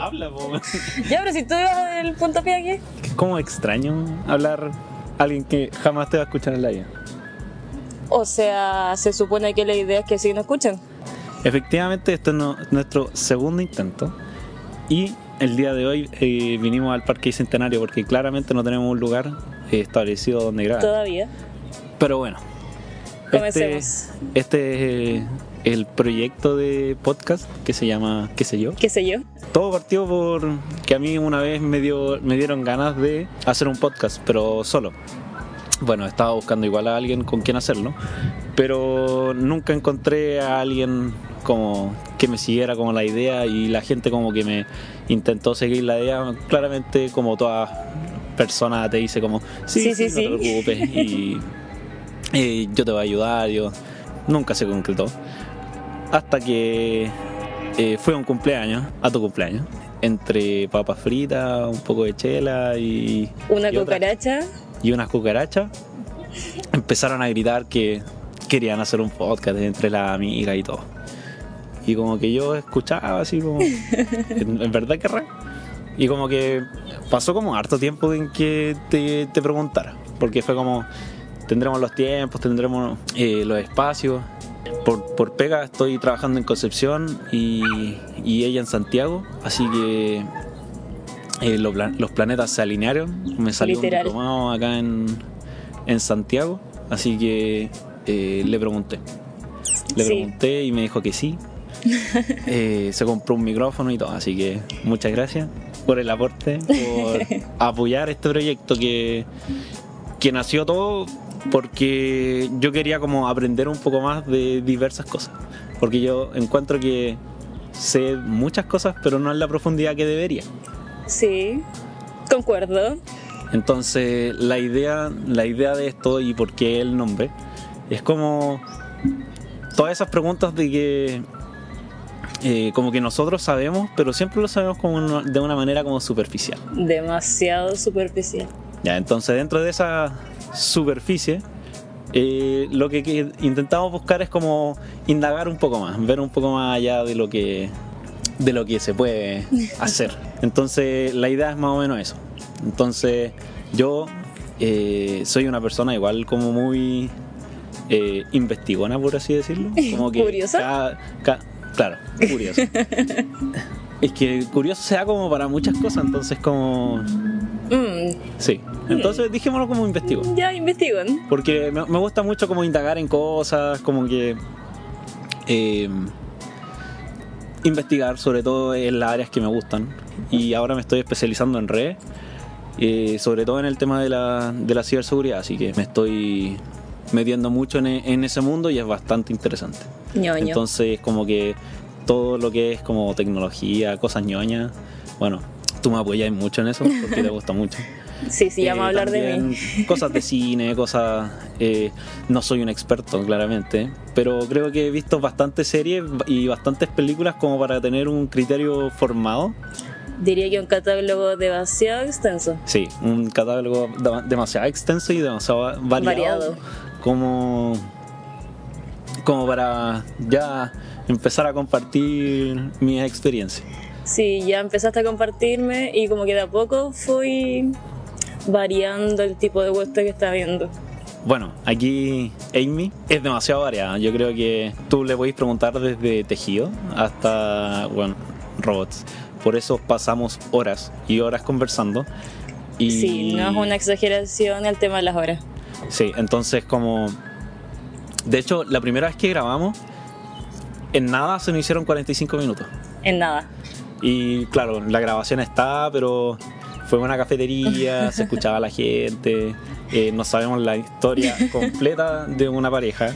Habla, po. Ya, pero si tú ibas el puntapié aquí. Es como extraño hablar a alguien que jamás te va a escuchar en la vida. O sea, se supone que la idea es que sí nos escuchan. Efectivamente, esto es no- nuestro segundo intento. Y el día de hoy eh, vinimos al Parque Bicentenario porque claramente no tenemos un lugar eh, establecido donde grabar. Todavía. Pero bueno, este, Comencemos. este es el proyecto de podcast que se llama ¿Qué sé yo? ¿Qué sé yo? Todo partió por que a mí una vez me, dio, me dieron ganas de hacer un podcast, pero solo. Bueno, estaba buscando igual a alguien con quien hacerlo, pero nunca encontré a alguien como que me siguiera como la idea y la gente como que me intentó seguir la idea. Claramente, como toda persona te dice como, sí, Sí, sí, sí, no te sí. preocupes y, y yo te voy a ayudar. Yo nunca se concretó hasta que eh, fue un cumpleaños, a tu cumpleaños, entre papas fritas, un poco de chela y, Una y otra- cucaracha. y unas cucarachas, empezaron a gritar que querían hacer un podcast entre las amigas y todo. Y como que yo escuchaba así como, ¿en, verdad querrá? Y como que pasó como harto tiempo en que te, te preguntara, porque fue como, tendremos los tiempos, tendremos eh, los espacios. Por, por pega estoy trabajando en Concepción y, y ella en Santiago, así que eh, los planetas se alinearon. Me salió Literal. un diplomado acá en, en Santiago, así que eh, le pregunté. Le Sí. pregunté y me dijo que sí. Eh, se compró un micrófono y todo, así que muchas gracias por el aporte, por apoyar este proyecto que, que nació todo porque yo quería como aprender un poco más de diversas cosas. Porque yo encuentro que sé muchas cosas, pero no en la profundidad que debería. Sí. Concuerdo. Entonces, la idea, la idea de esto y por qué el nombre es como todas esas preguntas de que eh, como que nosotros sabemos, pero siempre lo sabemos como una- de una manera como superficial. Demasiado superficial. Ya, entonces dentro de esa superficie, eh, lo que, que intentamos buscar es como indagar un poco más, ver un poco más allá de lo que de lo que se puede hacer. Entonces la idea es más o menos eso. Entonces yo eh, soy una persona igual como muy eh, investigona, por así decirlo. Como que ¿Curiosa? cada- claro, curioso. es que curioso se da como para muchas cosas, entonces como... Mm, Sí, entonces dijémoslo como investigo. ya investigan. Porque me, me gusta mucho como indagar en cosas, como que eh, investigar, sobre todo en las áreas que me gustan. Y ahora me estoy especializando en redes, eh, sobre todo en el tema de la, de la ciberseguridad, así que me estoy metiendo mucho en, en ese mundo y es bastante interesante. ñoño. Entonces, como que todo lo que es como tecnología, cosas ñoñas, bueno, tú me apoyas mucho en eso porque te gusta mucho. Sí, sí, vamos a Eh, hablar de mí. Cosas de cine, cosas... eh, no soy un experto, claramente, pero creo que he visto bastantes series y bastantes películas como para tener un criterio formado. Diría que un catálogo demasiado extenso. Sí, un catálogo de- demasiado extenso y demasiado variado. Variado. Como, como para ya empezar a compartir mi experiencia. Sí, ya empezaste a compartirme y como que de a poco fui variando el tipo de vuelta que estaba viendo. Bueno, aquí Amy es demasiado variada. Yo creo que tú le podéis preguntar desde tejido hasta, bueno, robots. Por eso pasamos horas y horas conversando. Y, Sí, no es una exageración el tema de las horas. Sí, entonces como... De hecho, la primera vez que grabamos, en nada se nos hicieron 45 minutos. En nada. Y claro, la grabación está, pero fue una cafetería, se escuchaba a la gente, eh, no sabemos la historia completa de una pareja.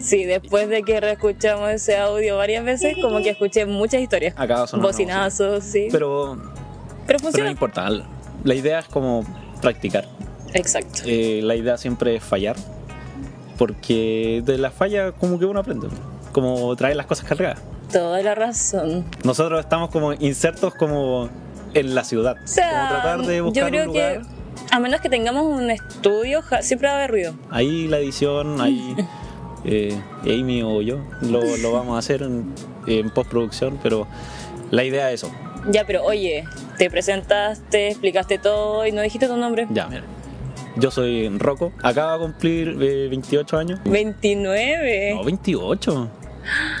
Sí, después de que reescuchamos ese audio varias veces, como que escuché muchas historias. Acá una Bocinazos, sí. Pero, Pero pero no funciona. importa, la idea es como practicar. Exacto. Eh, la idea siempre es fallar, porque de la falla como que uno aprende, como traer las cosas cargadas. Toda la razón. Nosotros estamos como insertos como en la ciudad. O sea, como tratar de buscar yo creo un que lugar. a menos que tengamos un estudio, siempre va a haber ruido. Ahí la edición, ahí eh, Amy o yo lo, lo vamos a hacer en, en postproducción, pero la idea es eso, Ya, pero oye, te presentaste, explicaste todo y no dijiste tu nombre. Ya, mira. Yo soy Rocco, acaba de cumplir eh, 28 años. 29. No, 28.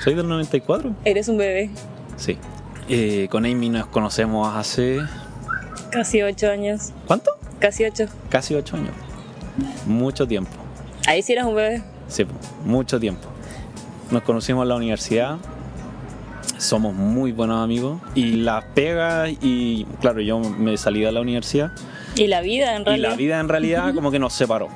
Soy del 94. Eres un bebé. Sí. Eh, con Amy nos conocemos hace. Casi 8 años. ¿Cuánto? Casi 8. Casi 8 años. Mucho tiempo. Ahí sí eras un bebé. Sí, mucho tiempo. Nos conocimos en la universidad. Somos muy buenos amigos. Y las pegas, y claro, yo me salí de la universidad. Y la vida, en Y realidad. la vida en realidad como que nos separó.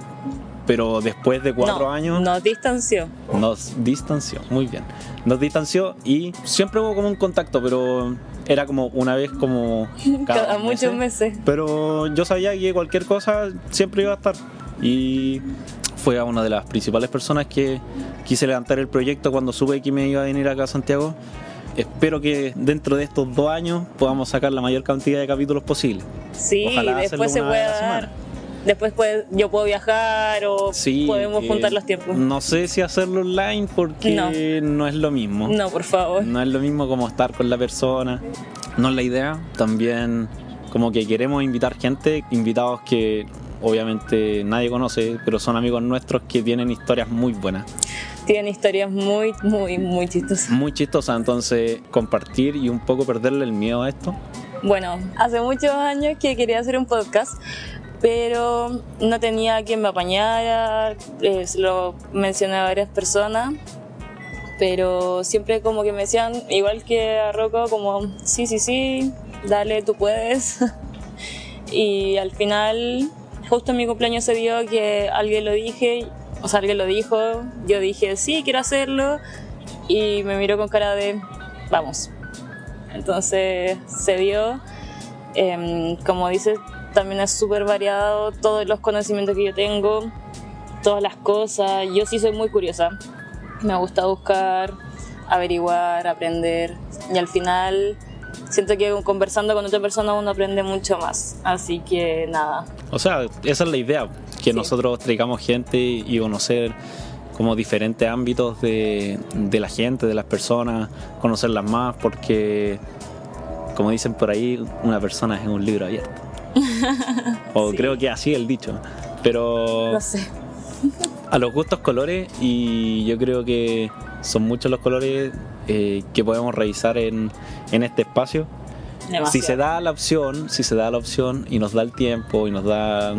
Pero después de cuatro no, años Nos distanció. nos distanció. Muy bien. Nos distanció y siempre hubo como un contacto, pero era como una vez como cada, Cada muchos meses. Pero yo sabía que cualquier cosa siempre iba a estar. Y fue una de las principales personas que quise levantar el proyecto cuando supe que me iba a venir acá a Santiago. Espero que dentro de estos dos años podamos sacar la mayor cantidad de capítulos posible. Sí, Ojalá después se a la dar. Después puede- yo puedo viajar o Sí, podemos eh, juntar los tiempos. No sé si hacerlo online porque No. no, es lo mismo. No, por favor. No es lo mismo como estar con la persona. No es la idea. También como que queremos invitar gente, invitados que obviamente nadie conoce, pero son amigos nuestros que tienen historias muy buenas, Tienen historias muy, muy, muy chistosas. muy chistosas. Entonces compartir y un poco perderle el miedo a esto. Bueno, hace muchos años que quería hacer un podcast, pero no tenía quien me apañara, eh, lo mencioné a varias personas, pero siempre como que me decían, igual que a Rocco, como, sí, sí, sí, dale, tú puedes. y al final, justo en mi cumpleaños se dio que alguien lo dije, o sea, alguien lo dijo, yo dije, sí, quiero hacerlo, y me miró con cara de, vamos. Entonces se dio. Em, como dices, también es súper variado todos los conocimientos que yo tengo, todas las cosas. Yo sí soy muy curiosa. Me gusta buscar, averiguar, aprender. Y al final siento que conversando con otra persona uno aprende mucho más. Así que nada. O sea, esa es la idea, que Sí. nosotros traigamos gente y conocer como diferentes ámbitos de, de la gente, de las personas, conocerlas más, porque como dicen por ahí, una persona es un libro abierto. o Sí. creo que así el dicho. Pero No sé. a los gustos colores y yo creo que son muchos los colores eh, que podemos revisar en, en este espacio. Demasiado. Si se da la opción, si se da la opción y nos da el tiempo y nos da...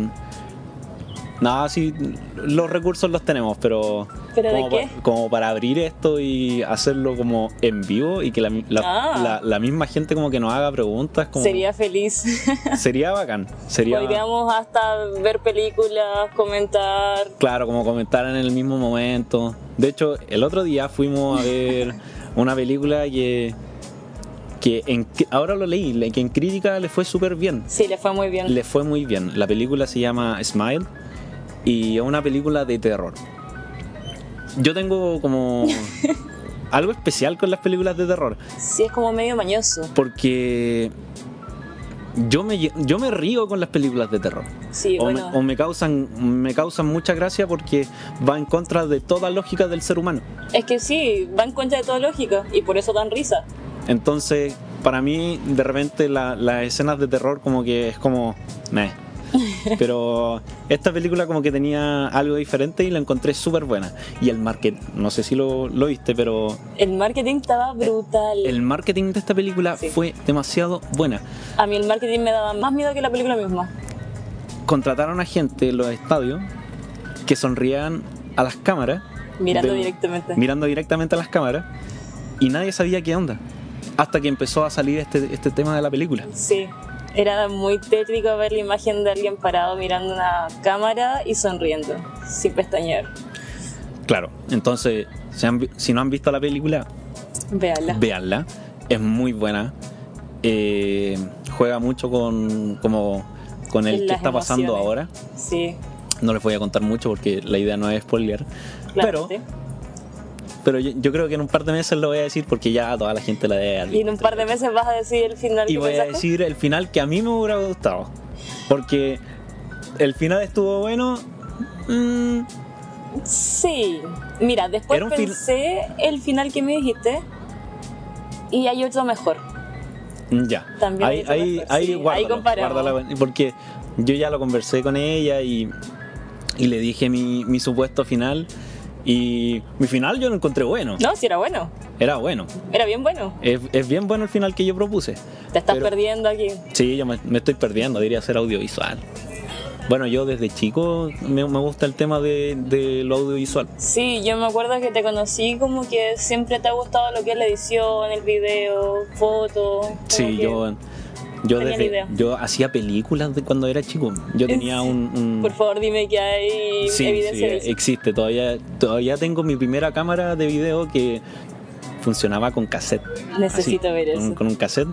Nada, sí, los recursos los tenemos, pero, ¿Pero de como, qué? pa- como para abrir esto y hacerlo como en vivo y que la, la- Ah. la- la misma gente como que nos haga preguntas, como, Sería feliz. sería bacán. Sería, Podríamos hasta ver películas, comentar. claro, como comentar en el mismo momento. De hecho, el otro día fuimos a ver una película que, que en, ahora lo leí, le- que en crítica le fue súper bien. Sí, le fue muy bien. Le fue muy bien. La película se llama Smile y es una película de terror. Yo tengo como algo especial con las películas de terror Sí, es como medio mañoso. porque yo me, yo me río con las películas de terror. Sí, o, bueno. me, o me causan me causan mucha gracia porque va en contra de toda lógica del ser humano. Es que sí, va en contra de toda lógica y por eso dan risa. Entonces, para mí, de repente, la- las escenas de terror como que es como... meh. Pero esta película como que tenía algo diferente y la encontré súper buena. Y el market, no sé si lo, lo viste, pero El marketing estaba brutal. el marketing de esta película Sí. fue demasiado buena. A mí el marketing me daba más miedo que la película misma. Contrataron a gente en los estadios que sonrían a las cámaras. Mirando directamente. Mirando directamente a las cámaras. Y nadie sabía qué onda. Hasta que empezó a salir este, este tema de la película. Sí. Era muy tétrico ver la imagen de alguien parado mirando una cámara y sonriendo, sin pestañear. Claro, entonces, si, han vi- si no han visto la película, Véanla. véanla. Es muy buena. Eh, juega mucho con, como, con el que está pasando ahora. Sí, No les voy a contar mucho porque la idea no es spoiler. claro. Pero, sí. Pero yo, yo creo que en un par de meses lo voy a decir porque ya toda la gente la debe haber Y en un par de meses vas a decir el final Y que voy a pensaste. decir el final que a mí me hubiera gustado. Porque el final estuvo bueno. mm, Sí. Mira, después pensé el final que me dijiste y hay otro mejor. Ya. También ahí, visto ahí, las- ahí, sí, ahí guárdalo, comparamos. guárdalo, porque yo ya lo conversé con ella y, y le dije mi, mi supuesto final. Y mi final yo lo encontré bueno. No, si era bueno. Era bueno. Era bien bueno. Es, es bien bueno el final que yo propuse. Te estás Pero- perdiendo aquí. Sí, yo me, me estoy perdiendo, diría ser audiovisual. Bueno, yo desde chico me, me gusta el tema de, de lo audiovisual. Sí, yo me acuerdo que te conocí como que siempre te ha gustado lo que es la edición, el video, fotos. como Sí, que- yo, yo desde yo hacía películas de cuando era chico. Yo tenía un, un- Por favor, dime que hay sí, evidencia sí, de eso. existe. Todavía todavía tengo mi primera cámara de video que funcionaba con cassette. Necesito Así, ver eso. Con un cassette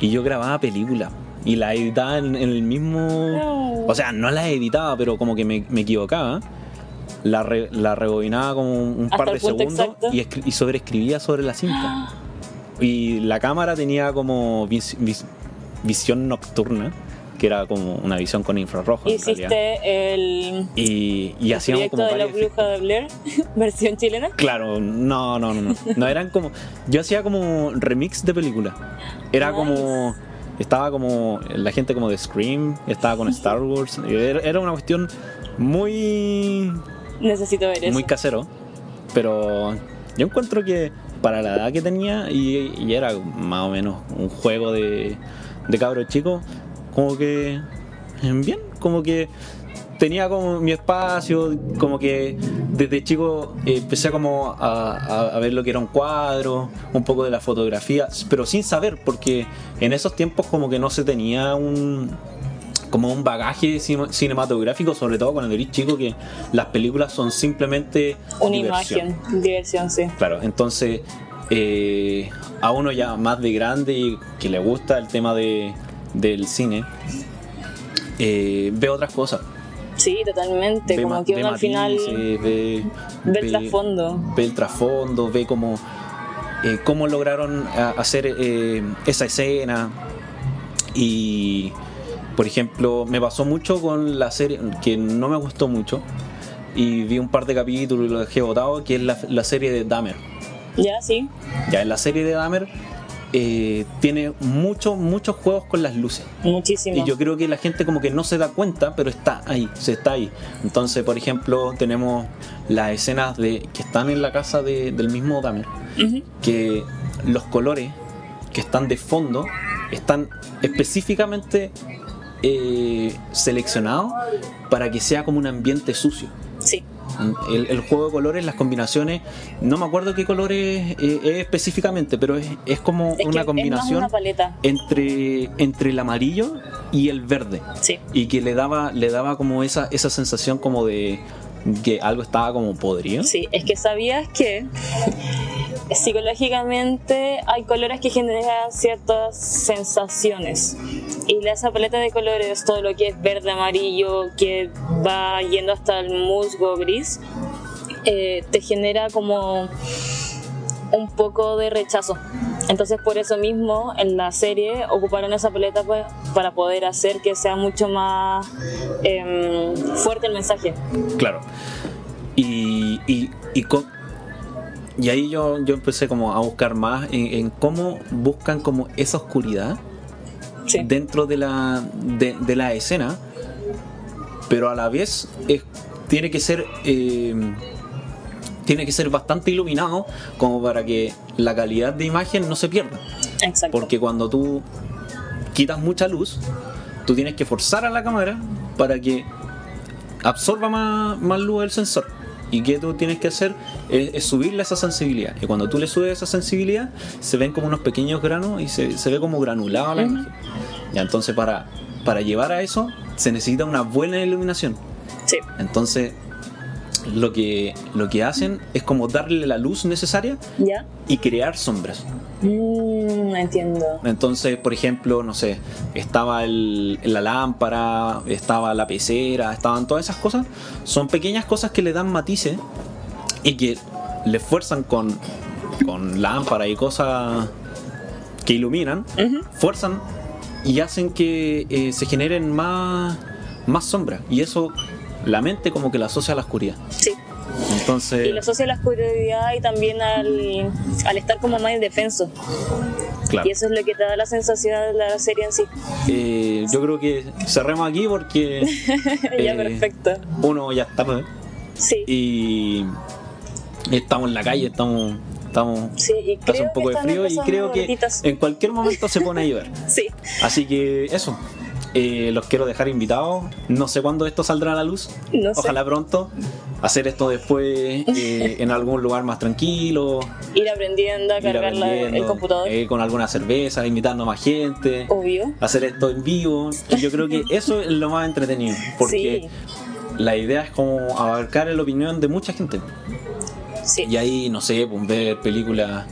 y yo grababa películas y la editaba en, en el mismo No. O sea, no la editaba, pero como que me, me equivocaba. La, re- la rebobinaba como un, Hasta par de segundos y, y sobreescribía sobre la cinta. Y la cámara tenía como vis- vis- visión nocturna, que era como una visión con infrarrojo. en realidad. Hiciste el, Y, y el hacíamos como de la bruja de Blair, versión chilena. Claro, no, no, no, no. No eran como. Yo hacía como remix de película. Era Nice. como. Estaba como. La gente como de Scream, estaba con Star Wars. Era, era una cuestión muy. Necesito ver eso. muy casero. Pero yo encuentro que para la edad que tenía, y, y era más o menos un juego de, de cabros chicos, como que. Bien, como que tenía como mi espacio, como que desde chico eh, empecé como a, a- a ver lo que era un cuadro, un poco de la fotografía, pero sin saber, porque en esos tiempos como que no se tenía un como un bagaje cine- cinematográfico, sobre todo cuando eres chico, que las películas son simplemente Una diversión. imagen, diversión, sí. Claro, entonces eh, a uno ya más de grande y que le gusta el tema de, del cine, eh, ve otras cosas. Sí, totalmente. Ve como que uno al final matices, ve, ve el trasfondo. ve el trasfondo, ve cómo, eh, cómo lograron hacer eh, esa escena. Y, por ejemplo, me pasó mucho con la serie, que no me gustó mucho, y vi un par de capítulos y lo dejé botado, que es la, la serie de Dahmer. Ya, sí. Ya en la serie de Dahmer eh, tiene muchos, muchos juegos con las luces. Muchísimo. Y yo creo que la gente como que no se da cuenta, pero está ahí, se está ahí. Entonces, por ejemplo, tenemos las escenas de que están en la casa de- del mismo Dahmer, Ujú. que los colores que están de fondo están específicamente eh, seleccionados para que sea como un ambiente sucio. Sí. El, el juego de colores, las combinaciones, no me acuerdo qué colores eh, es específicamente, pero es, es como Es una combinación más una paleta. entre, entre el amarillo y el verde. Sí. Y que le daba, le daba como esa, esa sensación como de que algo estaba como podrido. Sí, es que sabías que psicológicamente hay colores que generan ciertas sensaciones. Y esa paleta de colores, todo lo que es verde, amarillo, que va yendo hasta el musgo gris, eh, te genera como un poco de rechazo. Entonces por eso mismo en la serie ocuparon esa paleta pues, para poder hacer que sea mucho más em, fuerte el mensaje. Claro. Y, y, y, co- y ahí yo, yo empecé como a buscar más en, en cómo buscan como esa oscuridad Sí. dentro de la, de, de la escena, pero a la vez es- tiene que ser eh, tiene que ser bastante iluminado como para que la calidad de imagen no se pierda. Exacto. Porque cuando tú quitas mucha luz, tú tienes que forzar a la cámara para que absorba más, más luz el sensor. Y que tú tienes que hacer es, es subirle esa sensibilidad. Y cuando tú le subes esa sensibilidad, se ven como unos pequeños granos y se, se ve como granulado la imagen. Ya, entonces para, para llevar a eso se necesita una buena iluminación. Sí. Entonces lo que, lo que hacen es como darle la luz necesaria ¿Ya? y crear sombras. Mm, entiendo. Entonces, por ejemplo, no sé, estaba el- la lámpara, estaba la pecera, estaban todas esas cosas. Son pequeñas cosas que le dan matices y que le fuerzan con, con lámpara y cosas que iluminan, fuerzan y hacen que eh, se generen más, más sombras. Y eso la mente como que la asocia a la oscuridad. Sí. Entonces, Y lo asocia a la oscuridad y también al, al estar como más indefenso. Claro. Y eso es lo que te da la sensación de la serie en sí. Eh, yo creo que cerremos aquí porque. ya, eh, perfecto. Uno ya está tarde Sí. y estamos en la calle, estamos. Estamos Sí, y hace un poco de frío y creo que en cualquier momento se pone a llover. Sí. Así que eso. Eh, los quiero dejar invitados. No sé cuándo esto saldrá a la luz. No sé. Ojalá pronto. Hacer esto después eh, en algún lugar más tranquilo. Ir aprendiendo a ir cargar el computador. eh, con alguna cerveza, invitando a más gente. Obvio. Hacer esto en vivo. Y yo creo que eso es lo más entretenido. Porque la idea es como abarcar la opinión de mucha gente. Sí. Y ahí, no sé, pues, ver películas,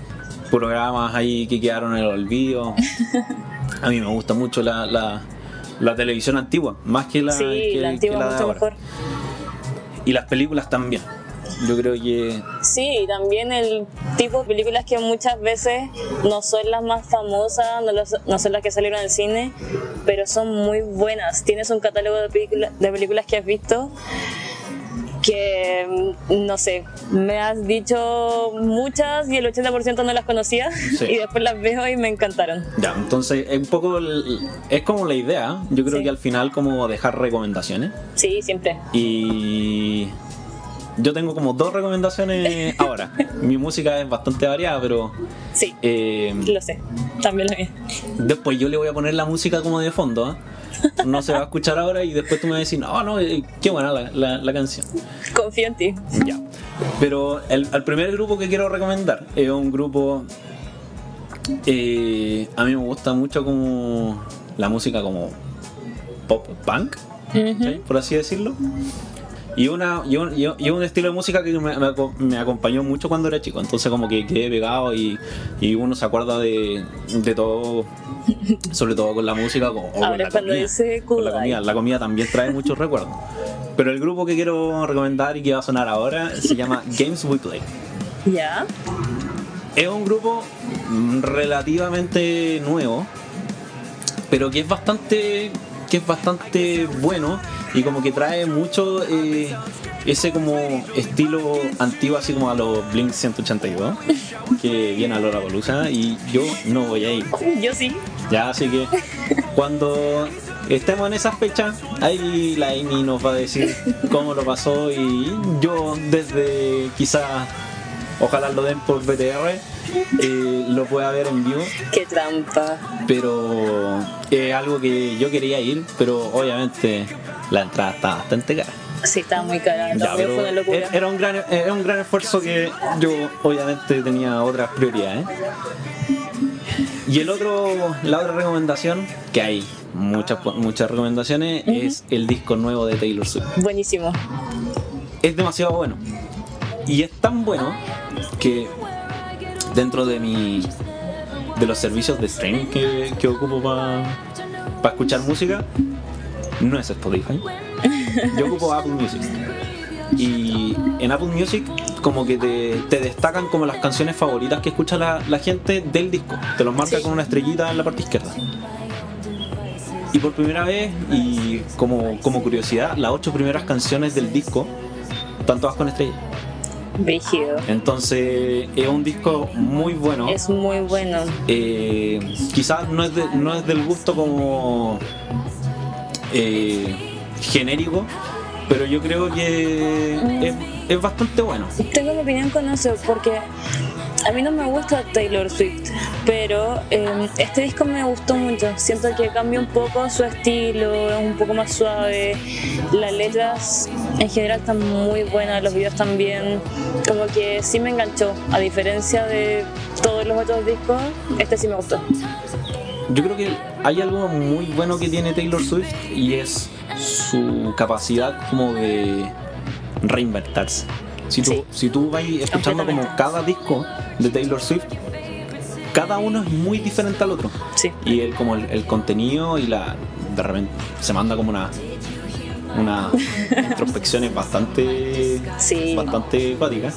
programas ahí que quedaron en el olvido. A mí me gusta mucho la, la, la televisión antigua, más que la, sí, que, la antigua que la de mucho ahora. mejor. Y las películas también. Yo creo que Sí, y también el tipo de películas que muchas veces no son las más famosas, no, los- no son las que salieron al cine, pero son muy buenas. Tienes un catálogo de, película- de películas que has visto que, mm, no sé, me has dicho muchas y el 80% no las conocía Sí. y después las veo y me encantaron. ya, entonces es un poco el- es como la idea. Yo creo Sí. que al final como dejar recomendaciones. Sí, siempre. Y yo tengo como dos recomendaciones ahora. Mi música es bastante variada, pero Sí, eh, lo sé. También lo vi. Después yo le voy a poner la música como de fondo. ¿eh? No se va a escuchar ahora y después tú me vas a decir, no, no, eh, qué buena la, la- la canción. Confío en ti. Ya. Pero el, el primer grupo que quiero recomendar es un grupo. eh, a mí me gusta mucho como la música como pop punk, ¿sí? por así decirlo. Y, una, y, un, y un- estilo de música que me, me aco- me acompañó mucho cuando era chico. Entonces como que quedé pegado y, y uno se acuerda de, de todo, sobre todo con la música o, o con Ahora la comida. dice Con la comida. La comida también trae muchos recuerdos. Pero el grupo que quiero recomendar y que va a sonar ahora se llama Games We Play. ¿Ya? Es un grupo relativamente nuevo, pero que es bastante que es bastante bueno y como que trae mucho eh, ese como estilo antiguo así como a los Blink 182 que viene a Lollapalooza y yo no voy a ir Yo sí. ya así que cuando estemos en esas fechas ahí la Amy nos va a decir cómo lo pasó y yo desde quizás ojalá lo den por BTR eh, lo pueda ver en vivo Qué trampa. pero es algo que yo quería ir, pero obviamente la entrada está bastante cara. Sí, estaba muy cara. Ya, También pero fue una locura. era un gran era un gran esfuerzo que yo obviamente tenía otras prioridades. Y el otro la otra recomendación que hay muchas muchas recomendaciones es el disco nuevo de Taylor Swift. Buenísimo. Es demasiado bueno. Y es tan bueno que dentro de mi de los servicios de streaming que, que ocupo para escuchar música no es Spotify. Yo ocupo Apple Music. Y en Apple Music como que te, te destacan como las canciones favoritas que escucha la, la gente del disco. Te los marca Sí. con una estrellita en la parte izquierda. Y por primera vez, y como, como curiosidad, las ocho primeras canciones del disco están todas con estrellas. Brígido. Entonces es un disco muy bueno. Es muy bueno. Eh, quizás no es, de- no es del gusto como eh, genérico, pero yo creo que es, es bastante bueno. Tengo mi opinión con eso porque a mí no me gusta Taylor Swift, pero eh, este disco me gustó mucho. Siento que cambia un poco su estilo, es un poco más suave. Las letras en general están muy buenas, los videos también. Como que sí me enganchó, a diferencia de todos los otros discos, este sí me gustó. Yo creo que hay algo muy bueno que tiene Taylor Swift y es su capacidad como de reinventarse. Si tú, Sí. si tú vas escuchando como cada disco de Taylor Swift, cada uno es muy diferente al otro. Sí. Y el, como el, el contenido y la. De repente se manda como una. Una introspecciones bastante. Sí. Bastante cuáticas.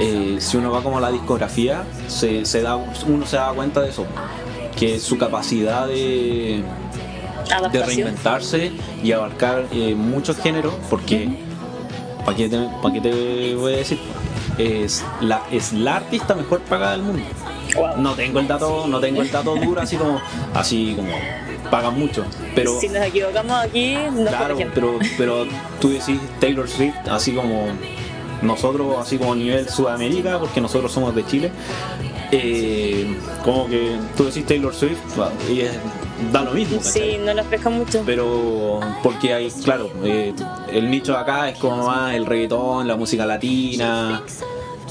Eh, si uno va como a la discografía, se, se da, uno se da cuenta de eso. Que su capacidad de, de reinventarse y abarcar eh, muchos géneros, porque, ¿para qué, te, pa' qué te voy a decir? Es la, es la artista mejor pagada del mundo. Wow. No tengo el dato, no tengo el dato duro así como, así como pagan mucho, pero Si nos equivocamos aquí, nos claro, pero, pero tú decís Taylor Swift así como nosotros, así como a nivel Sudamérica, porque nosotros somos de Chile, eh, como que tú decís Taylor Swift y es- da lo mismo, ¿cachai? Sí, no las pescan mucho. pero porque hay, claro, eh, el nicho de acá es como más el reggaetón, la música latina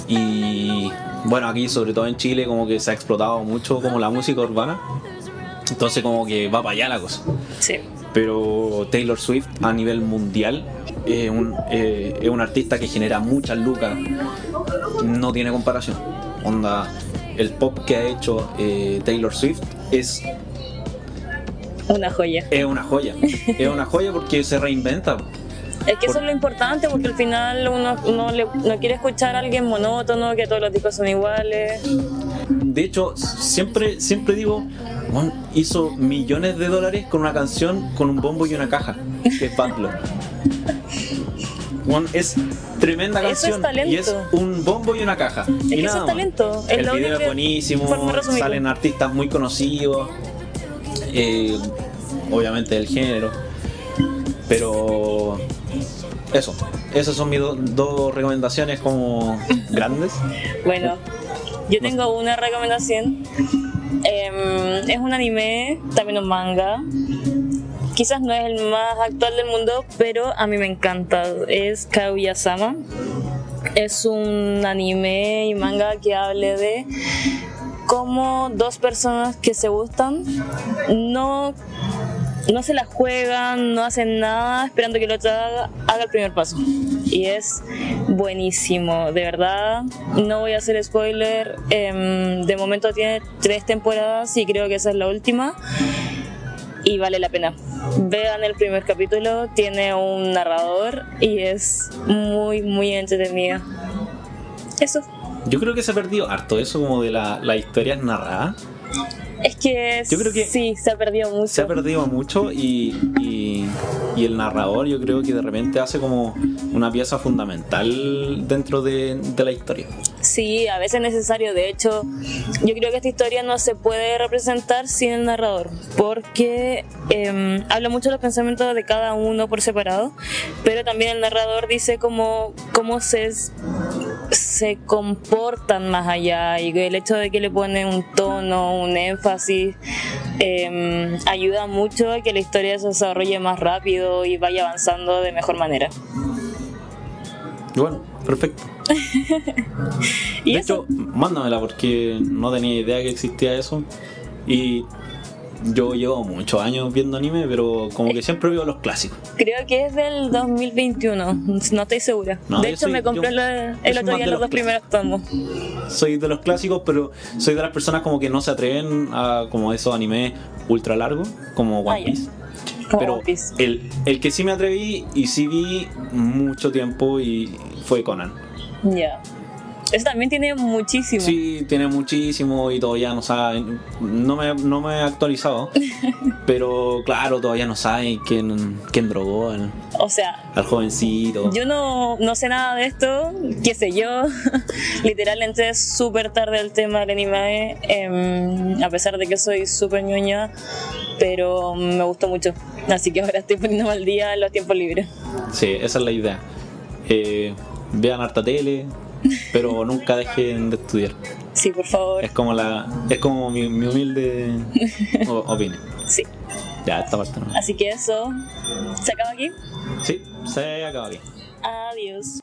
y bueno, aquí sobre todo en Chile como que se ha explotado mucho como la música urbana, entonces como que va para allá la cosa. Sí. Pero Taylor Swift a nivel mundial es un, eh, es un artista que genera muchas lucas, no tiene comparación. Onda, el pop que ha hecho eh, Taylor Swift es Una joya. es una joya. Es una joya porque se reinventa. Es que eso es lo importante porque al final uno, uno le- no quiere escuchar a alguien monótono, que todos los discos son iguales. De hecho, siempre, siempre digo, "Weón, hizo millones de dólares con una canción con un bombo y una caja, que es Bad Blood". Weón, es tremenda es canción y es un bombo y una caja. Es y que eso nada es talento. El video es buenísimo, salen artistas muy conocidos, eh, obviamente del género, pero eso, esas son mis do- dos recomendaciones como grandes. Bueno, yo tengo una recomendación. Em, es un anime, también un manga. Quizás no es el más actual del mundo, pero a mí me encanta. Es Kaguya-sama. Es un anime y manga que hable de cómo dos personas que se gustan no, no se la juegan, no hacen nada esperando que el otro haga, haga el primer paso. Y es buenísimo, de verdad. No voy a hacer spoiler. em, de momento tiene tres temporadas y creo que esa es la última. Y vale la pena. Vean el primer capítulo, tiene un narrador y es muy, muy entretenida. Eso. Yo creo que se ha perdido harto eso como de la- las historias narradas. Es que, Yo creo que sí, se ha perdido mucho. Se ha perdido mucho y, y, y el narrador yo creo que de repente hace como una pieza fundamental dentro de, de la historia. Sí, a veces es necesario. De hecho, yo creo que esta historia no se puede representar sin el narrador, porque eh, habla mucho de los pensamientos de cada uno por separado, pero también el narrador dice cómo, cómo se, se comportan más allá y que el hecho de que le ponen un tono, un énfasis, eh, ayuda mucho a que la historia se desarrolle más rápido y vaya avanzando de mejor manera. Bueno, perfecto. Y de eso, hecho, mándamela porque no tenía idea que existía eso. Y yo llevo muchos años viendo anime, pero como que siempre veo los clásicos. Creo que es del 2021, no estoy segura. No, de hecho, soy- me compré yo- el otro día los los dos primeros tomos. Soy de los clásicos, pero soy de las personas como que no se atreven a como esos animes ultra largos, como One Ah, ya. Piece. Como Pero One Piece. el, el que sí me atreví y sí vi mucho tiempo y fue Conan. Ya. Eso también tiene muchísimo. Sí, tiene muchísimo y todavía no saben. No me, no me he actualizado. pero claro, todavía no saben quién, quién drogó al, O sea, al jovencito. yo no, no sé nada de esto, qué sé yo. Literal entré súper tarde al tema del anime, em, a pesar de que soy súper ñoña, pero me gustó mucho. Así que ahora estoy poniendo al día en los tiempos libres. Sí, esa es la idea. Eh, vean harta tele, pero nunca dejen de estudiar. Sí, por favor. Es como la es como mi, mi humilde opinión. Sí. Ya, esta parte no. Así que eso. ¿Se acaba aquí? Sí, se acaba aquí. Adiós.